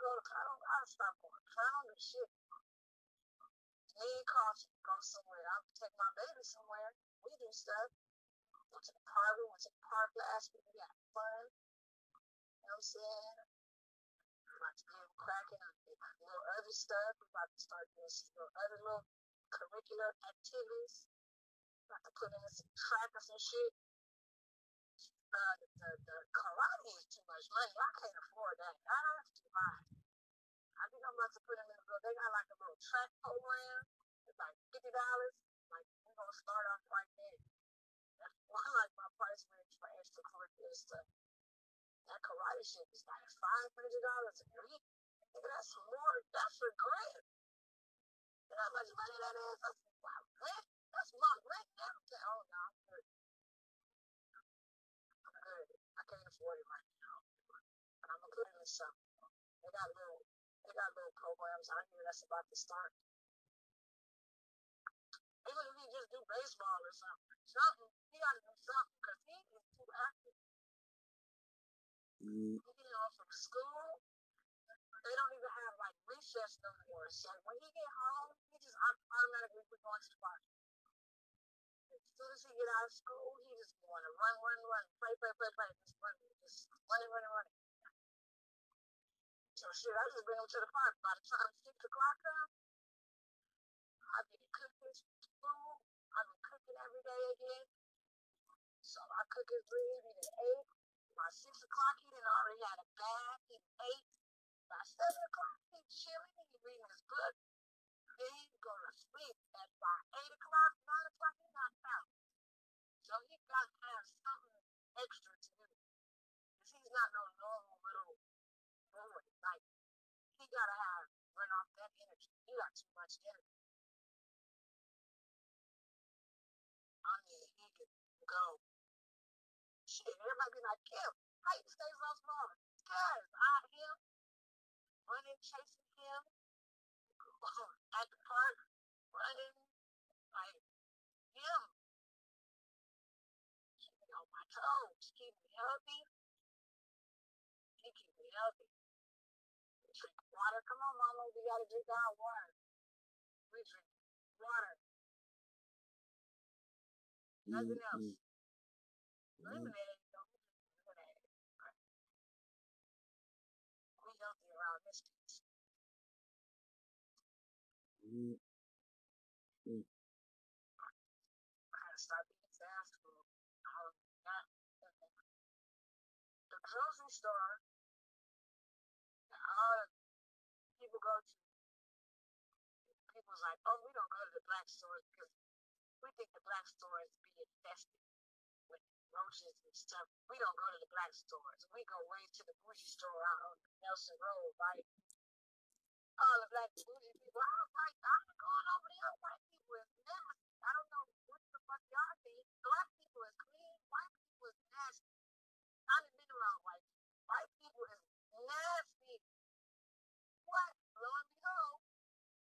I don't gotta stop going clown and shit. Me and Carlton go somewhere. I'm take my baby somewhere. We do stuff. Went to the park. We went to the park last week. We had fun. You know what I'm saying? We about to get cracking on little other stuff. We about to start doing some little other little curricular activities. About to put in some track or some shit uh, the, the karate too much money. I can't afford that. That's too high. I think I'm about to put them in a little, they got like a little track program. It's like $50. Like, we're going to start off right there. That's one like my price range for extracurricular stuff. That karate shit is like $500 a week. That's more, that's a grant. You know how much money that is? That's my rent. That's my rent. Everything. Oh, no, I'm good. It right now. But I'm gonna put something. They got little they got little programs out here that's about to start. Even if he just do baseball or something, something he gotta do something because he is too active. Mm. He get off from school. They don't even have like recess no more. So when he get home, he just automatically be going to the park soon as he get out of school, he just want to run, run, run, play, play, play, play, just run, just running, running, running. So shit, I just bring him to the park. By the time six o'clock comes, I be cooking food. I be cooking every day again. So I cook his bread, he done ate. By six o'clock, he done already had a bath, he ate. By seven o'clock, he's chilling, he reading his book. Then he go to sleep. And by eight o'clock, nine o'clock, he's not out. So he got to have something extra to do. Because he's not no normal little boy. Like, he got to have, run off that energy. He got too much energy. I mean, he could go. Shit, everybody be like, Kim, how you stay so small? Because I him, running, chasing him, at the park, running, like, him toes, keep me healthy. He keep me healthy. Drink water. Come on, mama, we gotta drink our water. We drink water. Nothing mm-hmm. else. Don't lemonade. Mm-hmm. Eating grocery store all people go to, people's like, oh, we don't go to the black stores because we think the black stores be infested with roaches and stuff. We don't go to the black stores. We go way to the bougie store out on Nelson Road, right? All the black bougie people, I'm like, I'm going over there. White people is nasty. I don't know what the fuck y'all think. Black people is clean. White people is nasty. I done been around white people. White people is nasty. What? Lo and behold,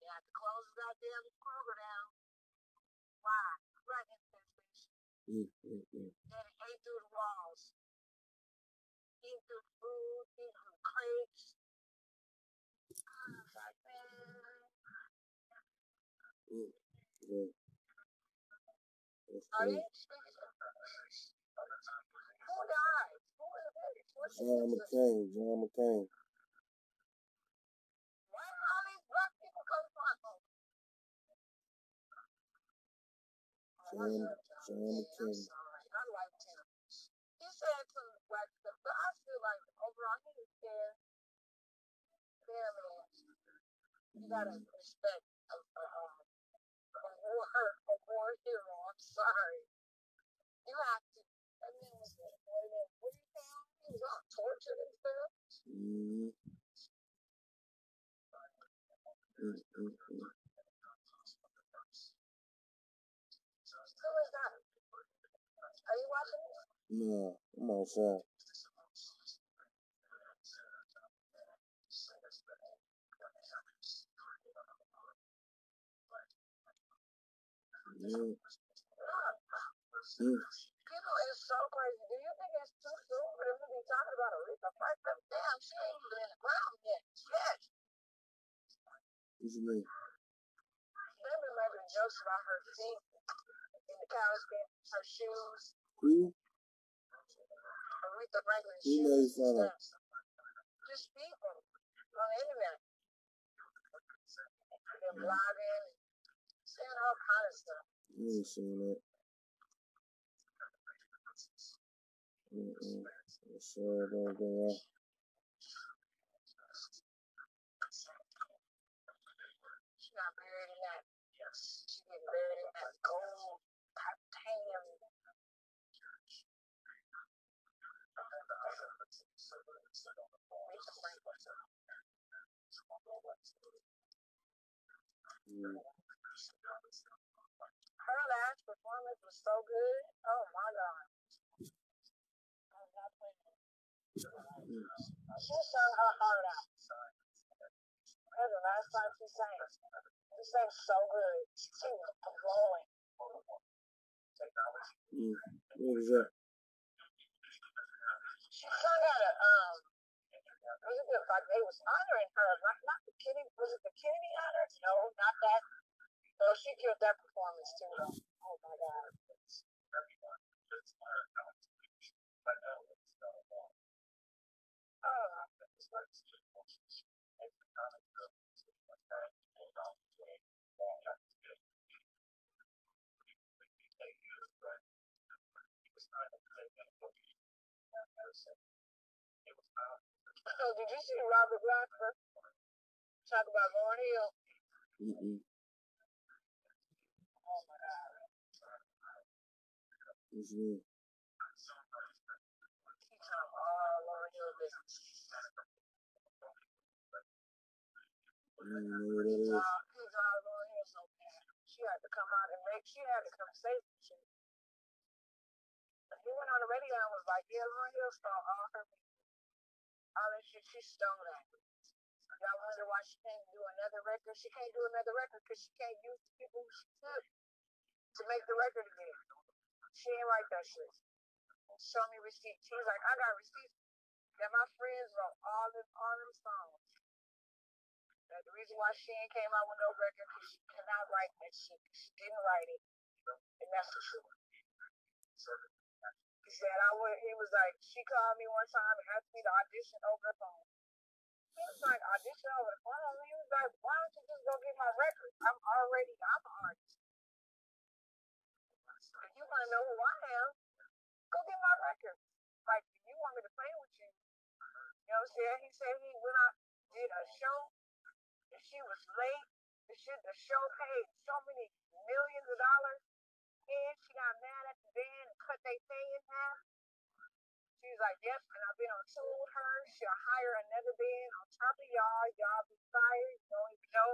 they had to close the goddamn Kroger down. Why? Rat infestation. Mm, mm, mm. Then it ate through the walls. Eat through food, eat through crates. like, Mm, mm. Are you? John McCain, John McCain. Where all these black people come from? John, John McCain. I like him. He said some black but I feel like overall he is fair. Fair man. You gotta respect a, a, a, hero. I'm sorry. You have to. That man was a boy. What do you? He was all tortured and stuff. Mm. Mm, mm, mm. Who is that? Are you watching? No, I'm outside. Mm. Mm. People is so crazy. Do you think it's too soon for them to be talking about Aretha Franklin? Damn, she ain't even in brown neck. Yes. What you mean? They've been making jokes about her feet and the cows her shoes. Who? Aretha Franklin's Who made shoes fun and of? Just people on the internet. They're Mm. blogging saying all kind of stuff. I ain't seen that. Mm-mm. I sure don't go out. She got buried in that. She getting buried in that gold titanium. Mm. Her last performance was so good. Oh my god. I was not playing. Mm. She sung her heart out. That was the last time she sang. She sang so good. She was glowing. Mm. What was that? She sung at a um was it the, like they was honoring her, not not the Kennedy was it the Kennedy honor? No, not that. Oh, she killed that performance too. Oh my god. Oh, so did you see Robert Glasper talk about Lauryn Hill? Mm-mm. Oh my god. Hill business. I don't know. She had to come out and make she had to come shit. But he went on the radio and was like, Yeah, Lauryn Hill stole all her all that shit she stole that. Y'all wonder why she can't do another record? She can't do another record because she can't use the people she took to make the record again. She ain't write that shit. Show me receipts. He was like, I got receipts that my friends wrote all them all them songs. That the reason why she ain't came out with no record because she cannot write that shit. She didn't write it. And that's the truth. He said I would he was like, she called me one time and asked me to audition over the phone. He was like, audition over the phone? He was like, why don't you just go get my record? I'm already I'm an artist. If you wanna know who I am, go get my record. Like if you want me to play with you. You know what I'm saying? He said he went out did a show and she was late. The shit the show paid so many millions of dollars and she got mad at the band and cut their pay in half. She was like, Yep, and I've been on tour with her. She'll hire another band on top of y'all. Y'all be fired. You don't even know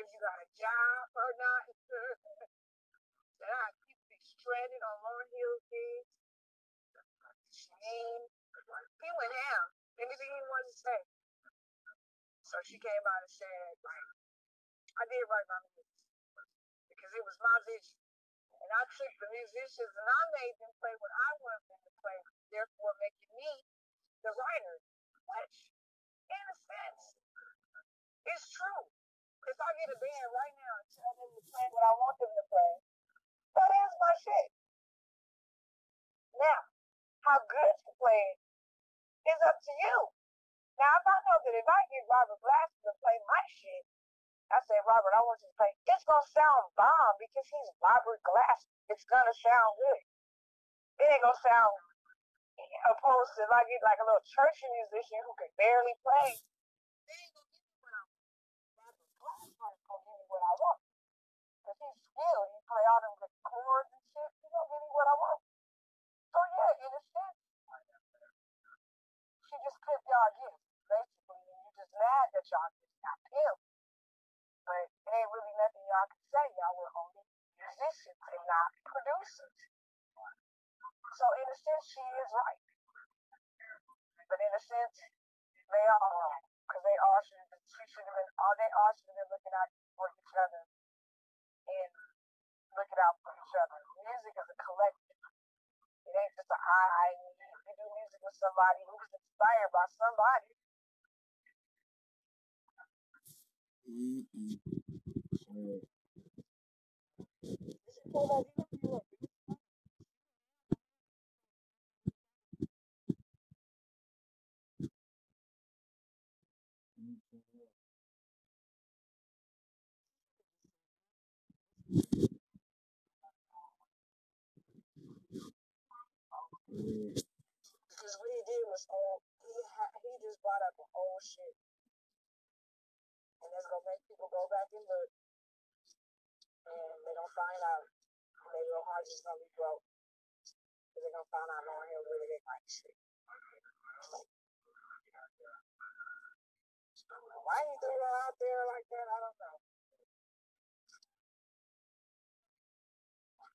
if you got a job or not. that I keep be stranded on Lauryn Hill gigs. He went ham. Anything he wanted to say. So she came out and said, like, I did write my music because it was my vision. And I took the musicians and I made them play what I wanted them to play, therefore making me the writer. Which, in a sense, is true. If I get a band right now and tell them to play what I want them to play, that is my shit. Now, how good to play it is up to you. Now, if I know that if I get Robert Glasper to play my shit, I say, Robert, I want you to play. It's gonna sound bomb because he's Robert Glass. It's gonna sound good. It ain't gonna sound opposed to if I get like a little church musician who can barely play. They ain't gonna give me what I want. Cause he's skilled. He play all them good chords and shit. He's gonna give me what I want. So yeah, in a sense, she just clipped y'all gifts, basically, and you just mad that y'all just got killed. But it ain't really nothing y'all can say. Y'all were only musicians and not producers. So in a sense, she is right. But in a sense, they are wrong. Because they all should have she should have been, all they all should have been looking out for each other and looking out for each other. Music is a collective. It ain't just an I, I you do music with somebody who was inspired by somebody. Mm-hmm. Sure. What he did he he just brought up the whole shit, and it's gonna make people go back and look, and they gonna find out their little hearts is gonna be broke, because they're gonna find out Lauryn Hill really didn't like shit. Why he threw her out there like that, I don't know.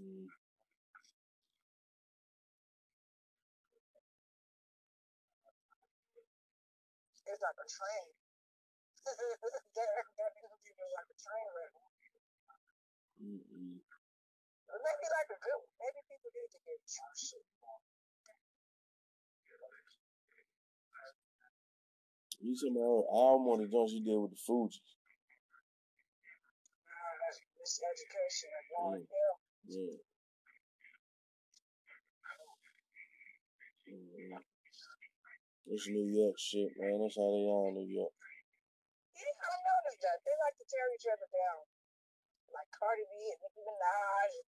mm. It's like a train. that, that interview was like a train wreck. Or maybe like a good one. Maybe people need to get some shit. You talking about album or the joint she did with the Fugees? Uh, that's of Lauryn Mm. Yeah. Mm-mm. It's New York shit, man. That's how they are in New York. Yeah, I noticed that. They like to tear each other down. Like Cardi B and Nicki Minaj and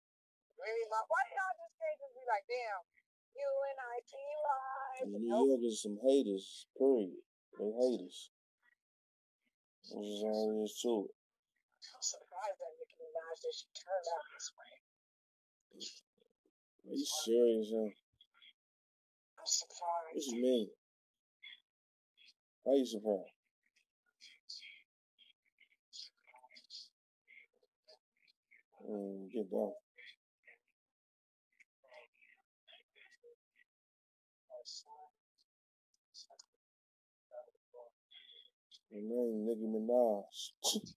Remy Ma. Why y'all just can't just be like, damn, you and I T live? New Nope. is some haters, period. They haters. That's just all there is to it. I'm surprised that Nicki Minaj that she turned out this way. Are you serious, huh? I'm surprised. What you mean? How you surprised? Mm, get down. Her name Nicki Minaj.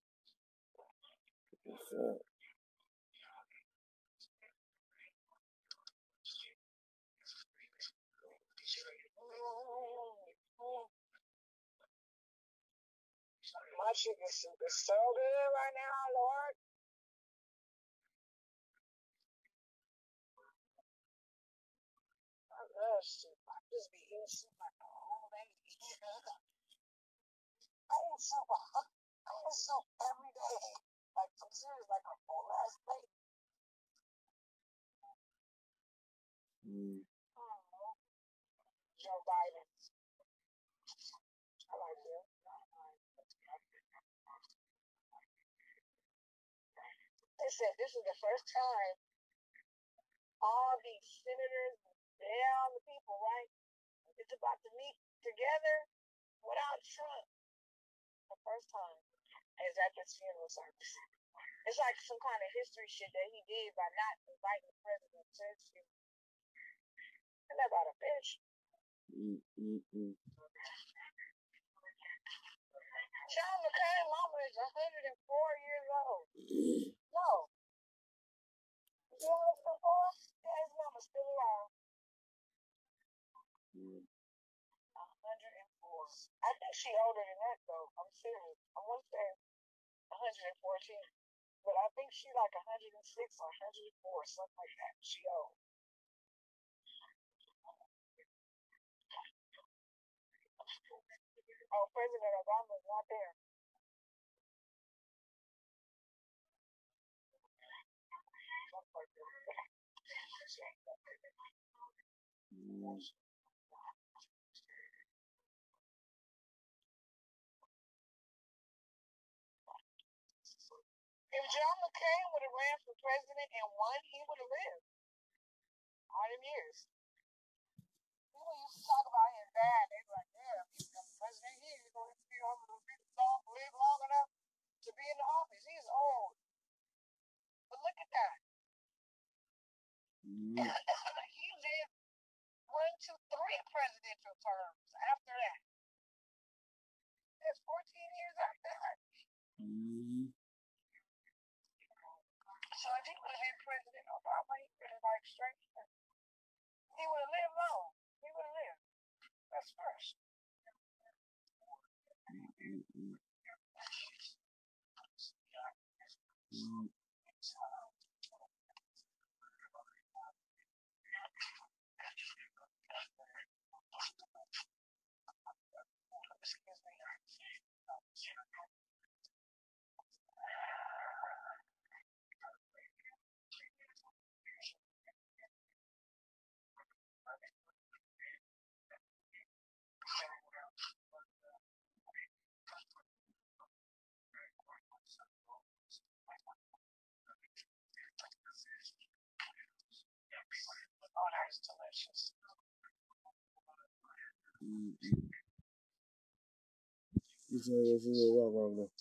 What's? My chicken soup is so good right now, Lord. I love soup. I just be eating soup like a whole day. I eat soup. I eat soup every day. Like I'm serious, like a whole last plate. Mm, Mm. Joe Biden. I like him. They said this is the first time all these senators all the people, right? It's about to meet together without Trump. The first time is at this funeral service. It's like some kind of history shit that he did by not inviting the president to his funeral. Isn't that about a bitch? mm, John McCain mama is 104 years old. No. You what's so far? Yeah, his mama's still alive. Mm. 104. I think she older than that though. I'm serious. I want to say 114. But I think she like 106 or 104, something like that. She old. Oh, President Obama's not there. If John McCain would have ran for president and won, he would have lived all them years. People used to talk about him bad. They were like, yeah, if he's going to be able to long, live long enough to be in the office. He's old. But look at that. Mm. he lived one, two, three presidential terms after that. That's 14 years after that. Mm. So if he would have been President Obama, he would have like straight. He would have lived long. He would have lived. That's first. Mm, mm. Mm, Excuse me. Oh, that is delicious. You say walk over there?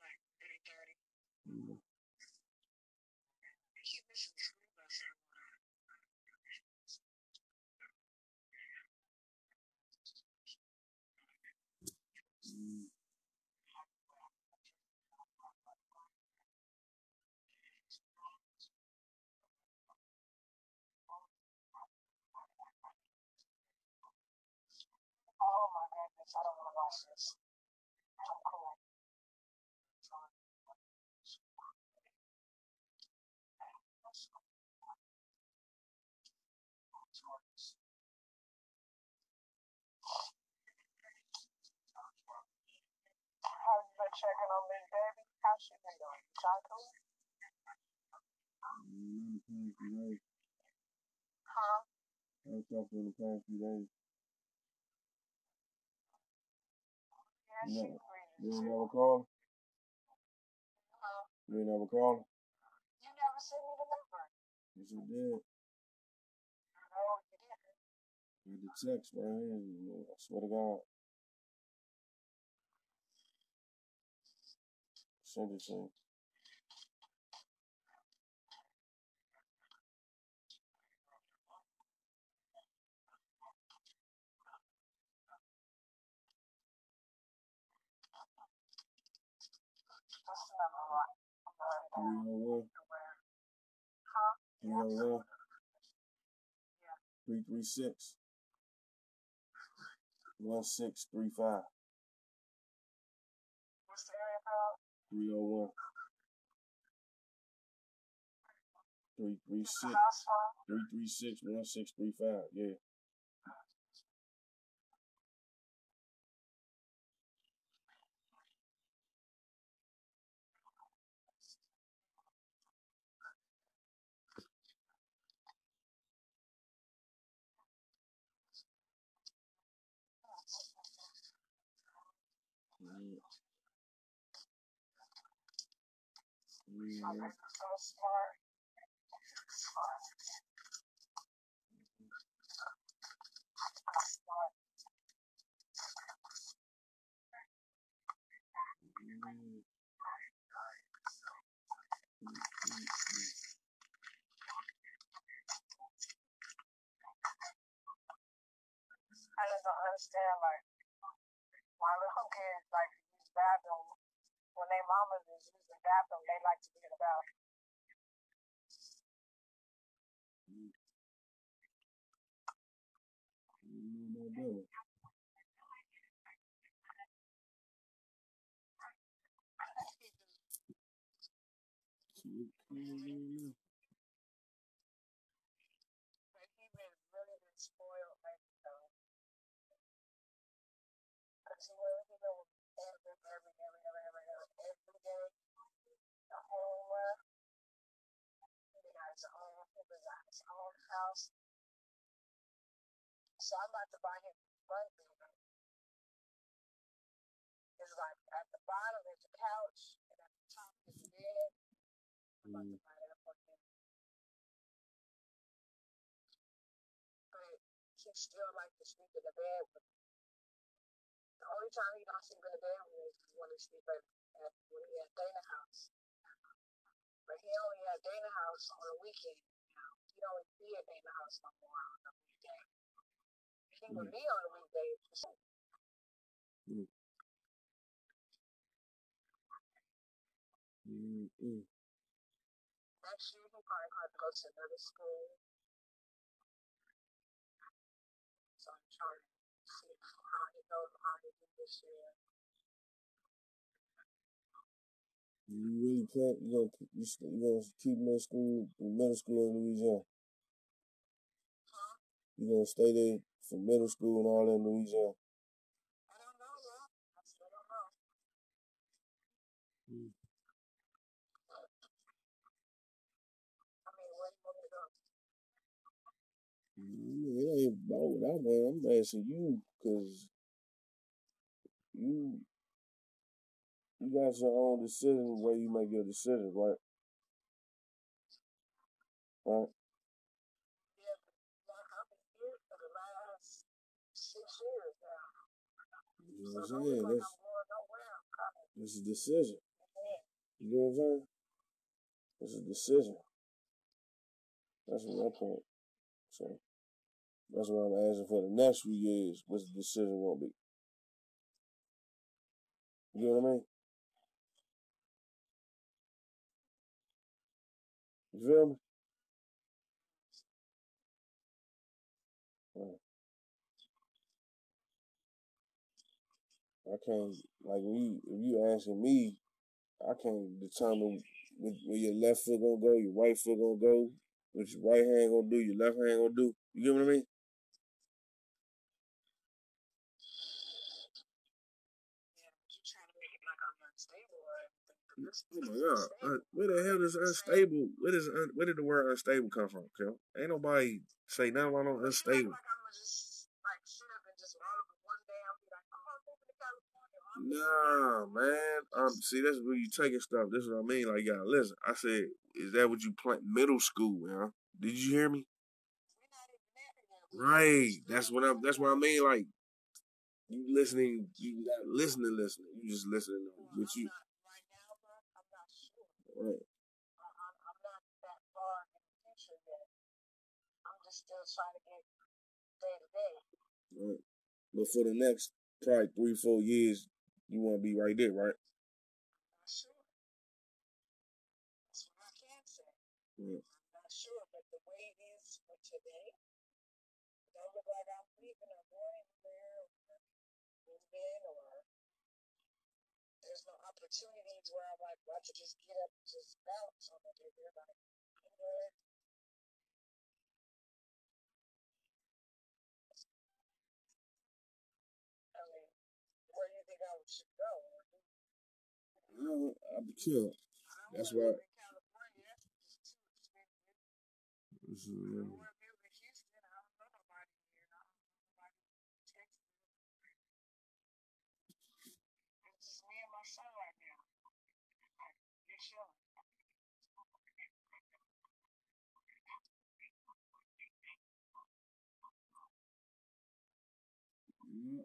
Like 8:30. Mm, You keep missing the school bus. mm. Oh goodness, I don't want to watch this. I'm cool. How you been checking on Miss Baby? How's she been doing? John cool? Mm, in the past few days. Huh? To her in the past few days. You ain't too. never call? Huh? You ain't never call? You never sent me the number. Yes, I did. No, you didn't. Read the text right here. you I swear to God. Send it to you. What's the number? Right? I'm gonna write it down. 301 Huh? 301 Yeah. 336 1635 What's the area code? 301 The 336 house phone? 336 1635. Yeah. Mm. So smart. I just don't understand, like, my little kids like use bathroom. When their mamas is using the bathroom, they like to be in the bathroom. Mm, no doubt. See, it clean in there. But he been really been spoiled like though. Cause he really he been with every every every every every every every day. The whole uh, he got his own he got his own house. So I'm about to buy him a fun building. It's like at the bottom is a couch and at the top is a bed. I'm about to Mm. buy that for him. But he still like to sleep in the bed with The only time he don't sleep in the bed with is when he sleep at, at when he at Dana house. But he only at Dana house on the weekend He don't even be at Dana house no more on the weekday. He would Mm. be on the weekdays. Mm. Mm. Mm. Next year he probably have to go to another school. So I'm trying to see how he goes, how he do this year. You really plan? You gonna you, you gonna keep middle school middle school in Louisiana? Huh? You gonna stay there for middle school and all that in Louisiana? I don't know yet. I still don't know. Mm. I mean, want me to go? It ain't about what. I'm asking you because you you got your own decision where you make your decision, right? Right? You know what I'm saying? coming. it's a decision. You know what I'm saying? It's a decision. That's my point. So that's what I'm asking for the next few years. What's the decision gonna be? You know what I mean? I can't like you if you asking me, I can't determine where your left foot gonna go, your right foot gonna go, what your right hand gonna do, your left hand gonna do. You get what I mean? Yeah, but you trying to make it like I'm unstable or anything. Oh my god! Uh, where the hell is unstable? Where does un, where did the word unstable come from, Kel? Ain't nobody say nothing about no unstable. like I'm just like sit up and just all of one day I'll be like, I'm moving to California. or I'm moving Nah, man. Um, see, that's where you taking stuff. This is what I mean. Like, you gotta listen. I said, is that what you plant Middle school, man. Did you hear me? we're not even there yet. We just Right. That's what I'm. That's what I mean. Like, you listening. You not listening, listening. You just listening to what you. not right now, bro. I'm not sure. Right. I, I'm, I'm not that far in the future yet. I'm just still trying to get day to day. Right. But for the next probably three, four years, you want to be right there, right? Not sure. That's what I can say. Right. I'm not sure, but the way it is for today, don't look like I'm leaving or going anywhere or moving or there's no opportunities where I'm like about to just get up and just bounce on it. They're like, you know, I mean, where do you think I should go? I don't, I'll be killed. That's why California. That's just too expensive. This is, I don't uh, want to live in Houston. I don't know nobody here. I don't know nobody in Texas. It's just me and my son right now. Like, you're chilling. yeah. Alright. So, look at Lord Duval. I heard the song. Hold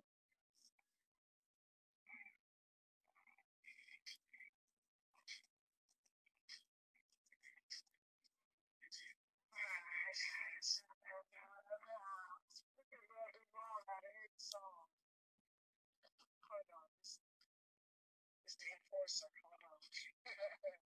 on. This the enforcer. Hold on.